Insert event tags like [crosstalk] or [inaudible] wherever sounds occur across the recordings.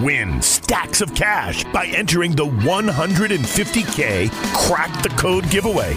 Win stacks of cash by entering the 150K Crack the Code giveaway.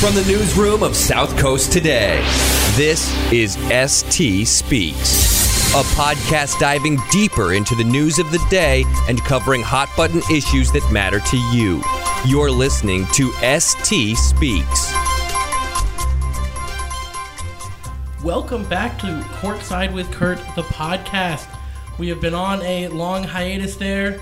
From the newsroom of South Coast Today, this is ST Speaks a podcast diving deeper into the news of the day and covering hot button issues that matter to you. You're listening to ST Speaks. Welcome back to Courtside with Curt, the podcast. We have been on a long hiatus there.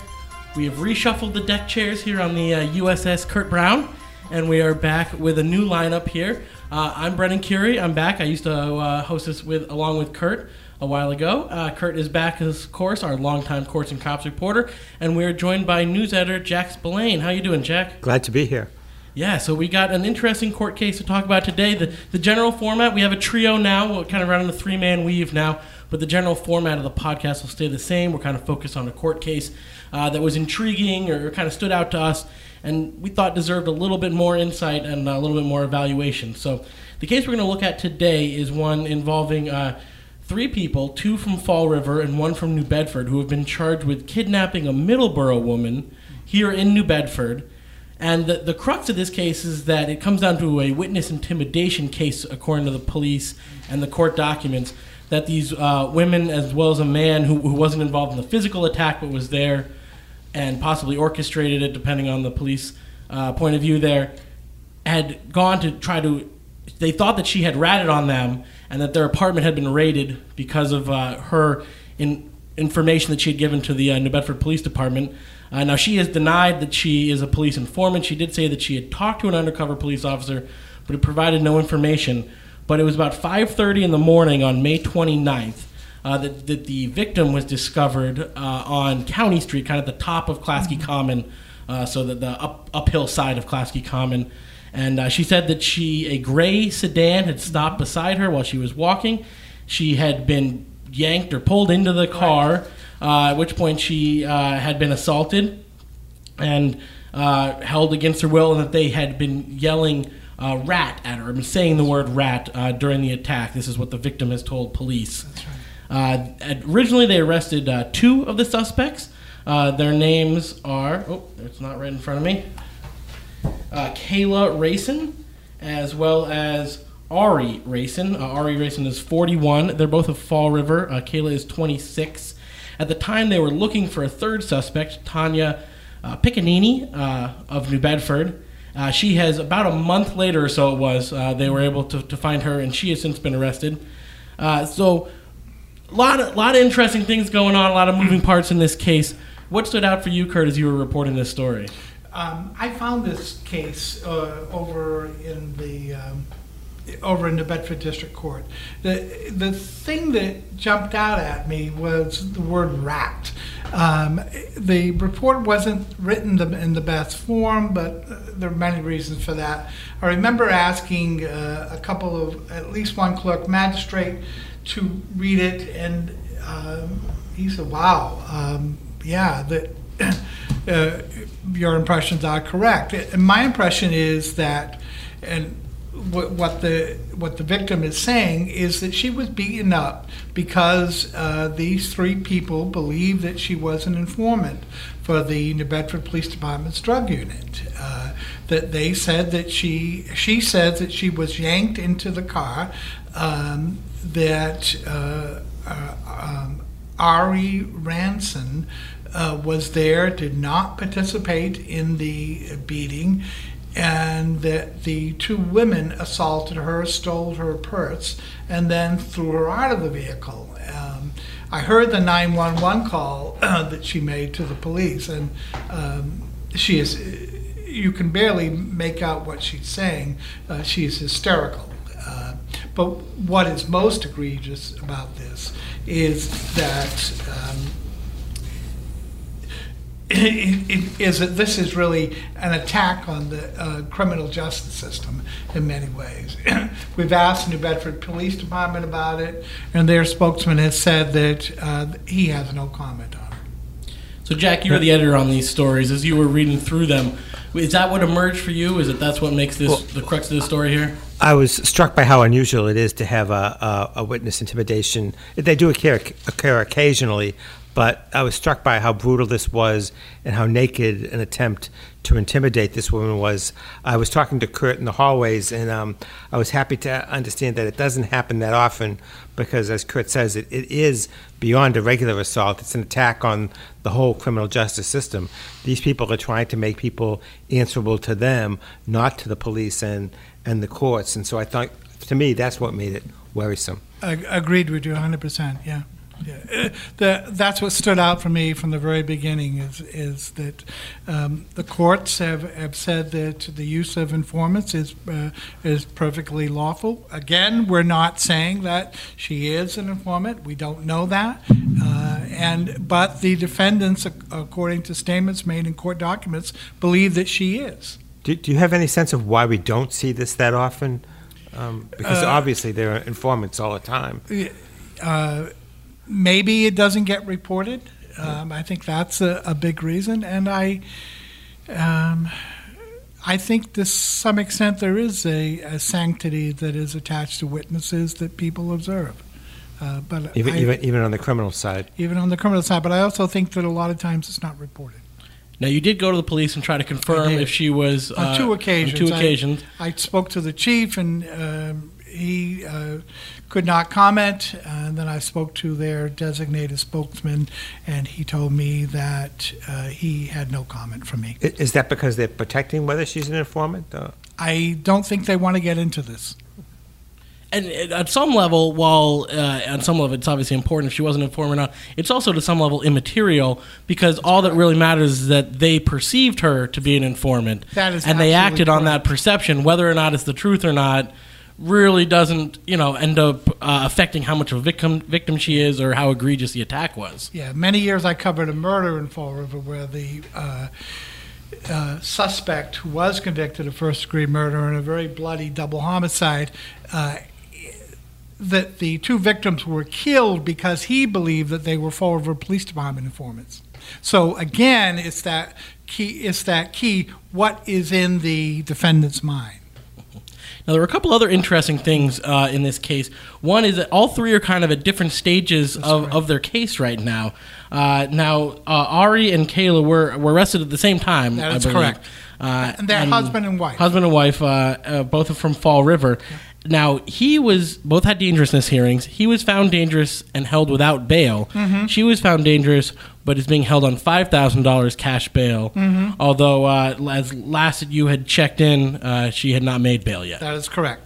We have reshuffled the deck chairs here on the uh, USS Curt Brown, and we are back with a new lineup here. Uh, I'm Brendan Kurie. I'm back. I used to uh, host this with along with Curt a while ago. Uh, Curt is back, of course, our longtime courts and cops reporter, and we're joined by news editor Jack Spillane. How you doing, Jack? Glad to be here. Yeah, so we got an interesting court case to talk about today. The, the general format, we have a trio now. We're kind of running a three man weave now, but the general format of the podcast will stay the same. We're kind of focused on a court case uh, that was intriguing or kind of stood out to us and we thought deserved a little bit more insight and a little bit more evaluation. So the case we're going to look at today is one involving. Uh, three people, two from Fall River and one from New Bedford, who have been charged with kidnapping a Middleborough woman here in New Bedford. And the, the crux of this case is that it comes down to a witness intimidation case, according to the police and the court documents, that these uh, women, as well as a man who, who wasn't involved in the physical attack but was there and possibly orchestrated it, depending on the police uh, point of view there, had gone to try to. They thought that she had ratted on them and that their apartment had been raided because of uh, her in, information that she had given to the uh, New Bedford Police Department. Uh, now she has denied that she is a police informant. She did say that she had talked to an undercover police officer, but it provided no information. But it was about 5:30 in the morning on May 29th uh, that, that the victim was discovered uh, on County Street, kind of the top of Clasky mm-hmm. Common, uh, so that the up, uphill side of Clasky Common. And uh, she said that she a gray sedan had stopped beside her while she was walking. She had been yanked or pulled into the car, uh, at which point she uh, had been assaulted and uh, held against her will, and that they had been yelling uh, "rat" at her, saying the word "rat" uh, during the attack. This is what the victim has told police. Originally, they arrested two of the suspects. their names are oh, it's not right in front of me uh, Kayla Racing, as well as Ari Racing. Uh, Ari Racing is 41. They're both of Fall River. Uh, Kayla is 26. At the time, they were looking for a third suspect, Tanya uh, Piccanini uh, of New Bedford. Uh, she has about a month later or so it was uh, they were able to, to find her and she has since been arrested uh, so lot of, lot of interesting things going on a lot of moving parts in this case what stood out for you Curt as you were reporting this story um, I found this case uh, over in the um, over in the Bedford District Court. The the thing that jumped out at me was the word rat. Um, the report wasn't written in the best form, but there are many reasons for that. I remember asking uh, a couple of, at least one clerk magistrate, to read it, and um, he said, "Wow, um, yeah, that." [clears throat] uh, your impressions are correct. And my impression is that, and what, what the what the victim is saying is that she was beaten up because uh, these three people believe that she was an informant for the New Bedford Police Department's drug unit. Uh, that they said that she she said that she was yanked into the car. Um, that uh, uh um, Ari Ranson uh, was there, did not participate in the beating, and that the two women assaulted her, stole her purse, and then threw her out of the vehicle. Um, I heard the 911 call [clears throat] that she made to the police, and um, she is, you can barely make out what she's saying. Uh, she's hysterical. But what is most egregious about this is that um, is that this is really an attack on the uh, criminal justice system in many ways. [clears throat] We've asked the New Bedford Police Department about it, and their spokesman has said that uh, he has no comment on it. So, Jack, you were the editor on these stories. As you were reading through them, is that what emerged for you? Is it that's what makes this Well- the crux of the story here? I was struck by how unusual it is to have a, a, a witness intimidation. They do occur, occur occasionally, but I was struck by how brutal this was and how naked an attempt to intimidate this woman was. I was talking to Curt in the hallways, and um, I was happy to understand that it doesn't happen that often because, as Curt says, it, it is beyond a regular assault. It's an attack on the whole criminal justice system. These people are trying to make people answerable to them, not to the police and, and the courts. And so I thought, to me, that's what made it worrisome. Ag- Agreed with you 100%, yeah. Yeah. Uh, The, that's what stood out for me from the very beginning is, is that um, the courts have, have said that the use of informants is, uh, is perfectly lawful. Again, we're not saying that she is an informant. We don't know that. Uh, and, but the defendants, according to statements made in court documents, believe that she is. Do, do you have any sense of why we don't see this that often? Um, because Uh, obviously there are informants all the time. Uh, maybe it doesn't get reported. Um, I think that's a, a big reason, and I, um, I think to some extent there is a, a sanctity that is attached to witnesses that people observe. Uh, but Even, I- even, even on the criminal side. even on the criminal side, but I also think that a lot of times it's not reported. Now, you did go to the police and try to confirm if she was On uh, two occasions. On two I- occasions. I spoke to the chief, and um, he uh, could not comment. And then I spoke to their designated spokesman, and he told me that uh, he had no comment from me. Is that because they're protecting whether she's an informant? Uh, I don't think they want to get into this. And at some level, while uh, on some level it's obviously important if she wasn't informed or not, it's also to some level immaterial because all that really matters is that they perceived her to be an informant, That is and they acted on that perception. Whether or not it's the truth or not, really doesn't you know end up uh, affecting how much of a victim victim she is or how egregious the attack was. Yeah, many years I covered a murder in Fall River where the uh, uh, suspect who was convicted of first degree murder and a very bloody double homicide. Uh, that the two victims were killed because he believed that they were Fall River Police Department informants. So again, it's that key. It's that key. What is in the defendant's mind? Now, there were a couple other interesting things uh, in this case. One is that all three are kind of at different stages of, of their case right now. Uh, now, uh, Ari and Kayla were, were arrested at the same time. That is correct. Uh, And they're husband and wife. Husband and wife, uh, uh, both are from Fall River. Now, he was, both had dangerousness hearings. He was found dangerous and held without bail. Mm-hmm. She was found dangerous, but is being held on $5,000 cash bail. Mm-hmm. Although, uh, as last that you had checked in, uh, she had not made bail yet. That is correct.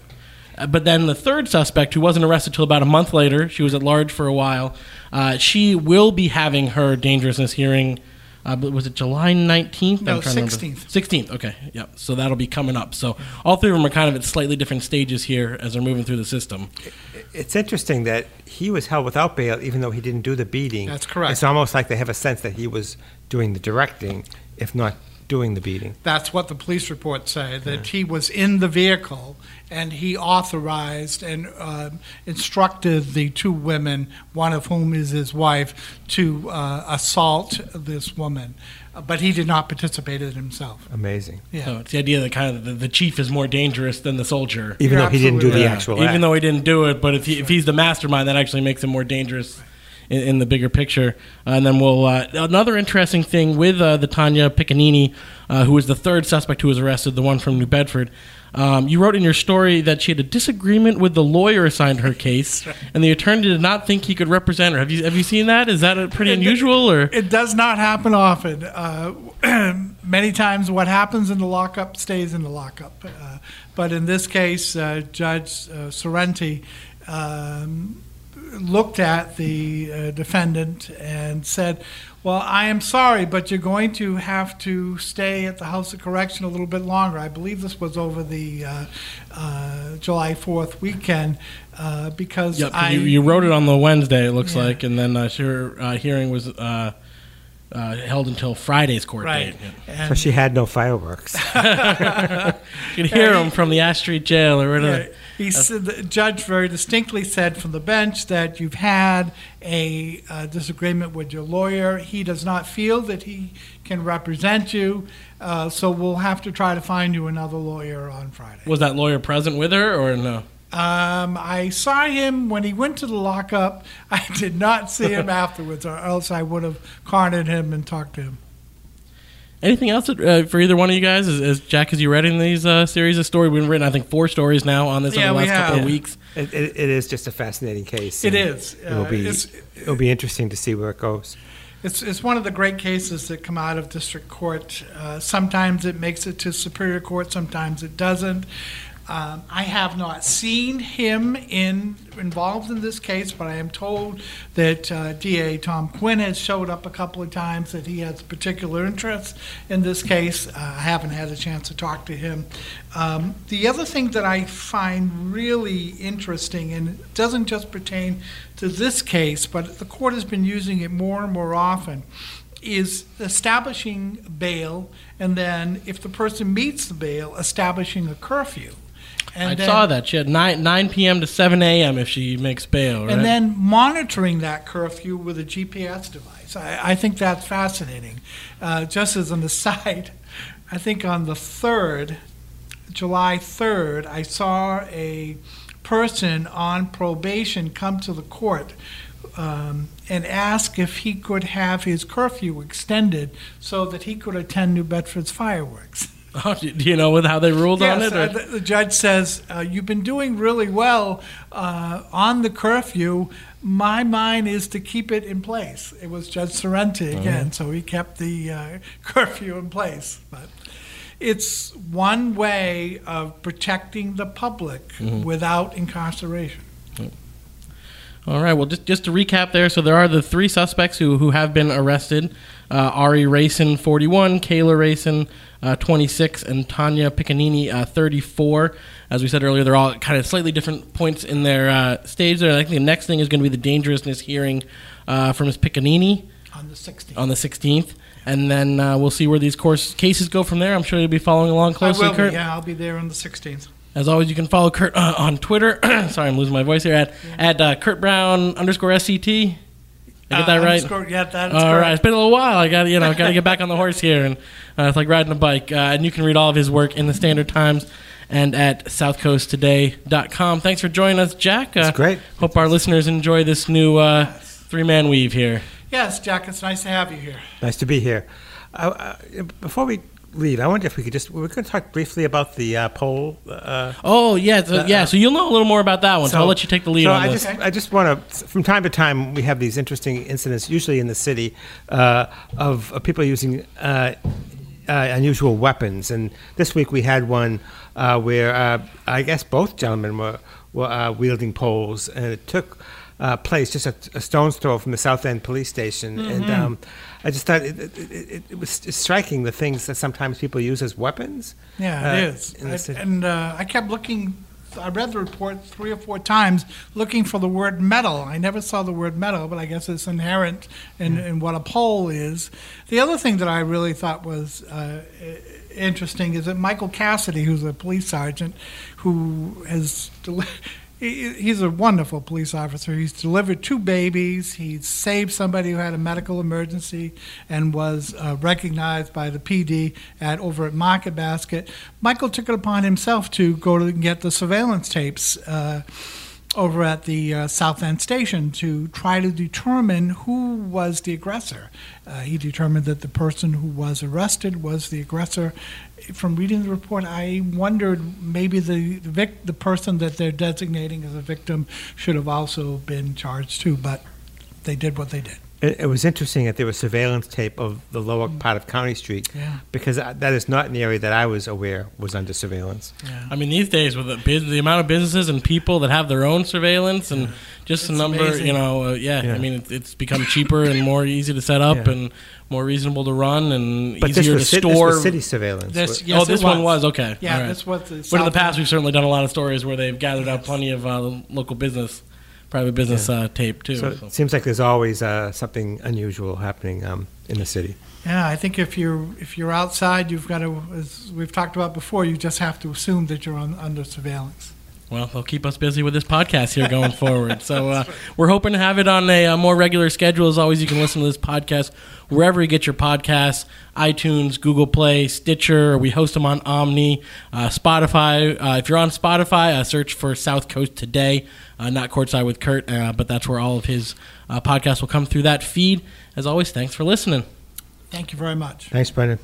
Uh, But then the third suspect, who wasn't arrested till about a month later, she was at large for a while. Uh, she will be having her dangerousness hearing. Uh, was it July 19th? No, I'm trying to remember. 16th. 16th. Okay, yeah. So that'll be coming up. So all three of them are kind of at slightly different stages here as they're moving through the system. It's interesting that he was held without bail even though he didn't do the beating. That's correct. It's almost like they have a sense that he was doing the directing, if not doing the beating. That's what the police reports say, that he was in the vehicle and he authorized and um instructed the two women, one of whom is his wife, to uh, assault this woman. Uh, But he did not participate in it himself. Amazing. Yeah. So it's the idea that kind of the, the chief is more dangerous than the soldier. Even You're though he didn't do the absolutely right. actual even though he didn't do it. But if, he, if he's the mastermind, that actually makes him more dangerous in, in the bigger picture. Uh, and then we'll uh, another interesting thing with uh, the Tanya Piccanini, uh, who was the third suspect who was arrested, the one from New Bedford. Um, you wrote in your story that she had a disagreement with the lawyer assigned her case, and the attorney did not think he could represent her. Have you have you seen that? Is that a pretty unusual or? It does not happen often. Uh, [clears throat] many times, what happens in the lockup stays in the lockup. Uh, but in this case, uh, Judge uh, Sorrenti um, looked at the uh, defendant and said, Well, I am sorry, but you're going to have to stay at the House of Correction a little bit longer. I believe this was over the uh, uh, July 4th weekend uh, because Yep, I. you, you wrote it on the Wednesday, it looks Yeah. like, and then uh, her uh, hearing was uh, uh, held until Friday's court Right. date. And- So she had no fireworks. [laughs] You can hear them from the Ash Street Jail or whatever. Yeah, he said, the judge very distinctly said from the bench that you've had a uh, disagreement with your lawyer. He does not feel that he can represent you, uh, so we'll have to try to find you another lawyer on Friday. Was that lawyer present with her or no? Um, I saw him when he went to the lockup. [laughs] I did not see him [laughs] afterwards, or else I would have cornered him and talked to him. Anything else uh, for either one of you guys? Is, is Jack, as you read in these uh, series of stories? We've written, I think, four stories now on this Yeah, over the we last couple of weeks. It, it, it is just a fascinating case. It and. It will Uh, be. it's- It'll be interesting to see where it goes. It's, it's one of the great cases that come out of district court. Uh, sometimes it makes it to superior court, sometimes it doesn't. Um, I have not seen him in involved in this case, but I am told that uh, DA Tom Quinn has showed up a couple of times. That he has particular interest in this case. Uh, I haven't had a chance to talk to him. Um, the other thing that I find really interesting, and it doesn't just pertain to this case, but the court has been using it more and more often, is establishing bail, and then if the person meets the bail, establishing a curfew. And I then, saw that. She had 9, 9 p.m. to 7 a.m. if she makes bail, right? And then monitoring that curfew with a GPS device. I, I think that's fascinating. Uh, just as an [laughs] aside, I think on the 3rd, July 3rd, I saw a person on probation come to the court um, and ask if he could have his curfew extended so that he could attend New Bedford's fireworks. [laughs] Oh, [laughs] do you know with how they ruled on Yes, it? uh, the, the judge says uh, you've been doing really well uh, on the curfew. My mind is to keep it in place. It was Judge Sorrenti Oh, again, so he kept the uh, [laughs] curfew in place. But it's one way of protecting the public Mm-hmm. without incarceration. All right. Well, just just to recap there, so there are the three suspects who who have been arrested: uh, Ari Racing, 41; Kayla Racing, uh, 26; and Tanya Piccanini, uh, 34. As we said earlier, they're all kind of slightly different points in their uh, stage. There, I think the next thing is going to be the dangerousness hearing uh, for Ms. Piccanini On the 16th. on the 16th, and then uh, we'll see where these course cases go from there. I'm sure you'll be following along I closely, will be, Curt. yeah, I'll be there on the 16th. As always, you can follow Curt uh, on Twitter. [coughs] Sorry, I'm losing my voice here. At at uh, Curt Brown underscore SCT. I get that Uh, right? underscore- Yeah, that's All correct. right, it's been a little while. I got you know got to get back on the horse here, and uh, it's like riding a bike. Uh, and you can read all of his work in the Standard Times and at southcoasttoday.com. Thanks for joining us, Jack. Uh, It's great. Hope our listeners enjoy this new uh, three man weave here. Yes, Jack, it's nice to have you here. Nice to be here. Uh, uh, before we leave, I wonder if we could just we're going to talk briefly about the uh, poll. Uh, Oh yeah, so, yeah. So you'll know a little more about that one. So, I'll let you take the lead so on I this. just I just want to from time to time we have these interesting incidents, usually in the city, uh, of, of people using. Uh, uh, unusual weapons, and this week we had one uh, where uh, I guess both gentlemen were, were uh, wielding poles, and it took uh, place just a, a stone's throw from the South End police station. And um, I just thought it, it, it, it was striking the things that sometimes people use as weapons. Yeah, uh, it is. in I- and uh, I kept looking. I read the report three or four times, looking for the word metal. I never saw the word metal, but I guess it's inherent in, in what a pole is. The other thing that I really thought was uh, interesting is that Michael Cassidy, who's a police sergeant, who has. He- He's a wonderful police officer. He's delivered two babies. He saved somebody who had a medical emergency and was uh, recognized by the PD at over at Market Basket. Michael took it upon himself to go to get the surveillance tapes uh, over at the uh, South End station to try to determine who was the aggressor. Uh, he determined that the person who was arrested was the aggressor. From reading the report, I wondered maybe the the, vic- the person that they're designating as a victim should have also been charged too, but they did what they did. It, it was interesting that there was surveillance tape of the lower part of County Street Yeah. because uh, that is not an area that I was aware was under surveillance. I mean, these days with the, bus- the amount of businesses and people that have their own surveillance and just the number, amazing. you know, uh, yeah, Yeah. I mean, it's, it's become cheaper and more easy to set up Yeah. and more reasonable to run and But this easier to was, ci- this store. was city surveillance. This, yes, oh, it this one was okay. Yeah, All right. that's what the. But in the past, we've certainly done a lot of stories where they've gathered up plenty of uh, local business private business uh, tape too. So so. it seems like there's always uh, something unusual happening um, in the city. Yeah, I think if you're if you're outside, you've got to, as we've talked about before, you just have to assume that you're on, under surveillance. Well, they'll keep us busy with this podcast here going forward. So uh, we're hoping to have it on a, a, more regular schedule. As always, you can listen to this podcast wherever you get your podcasts iTunes, Google Play, Stitcher, we host them on Omny, uh, Spotify. Uh, if you're on Spotify, uh, search for South Coast Today, uh, not Courtside with Curt, uh, but that's where all of his podcasts will come through that feed. As always, thanks for listening. Thank you very much. Thanks, Brendan.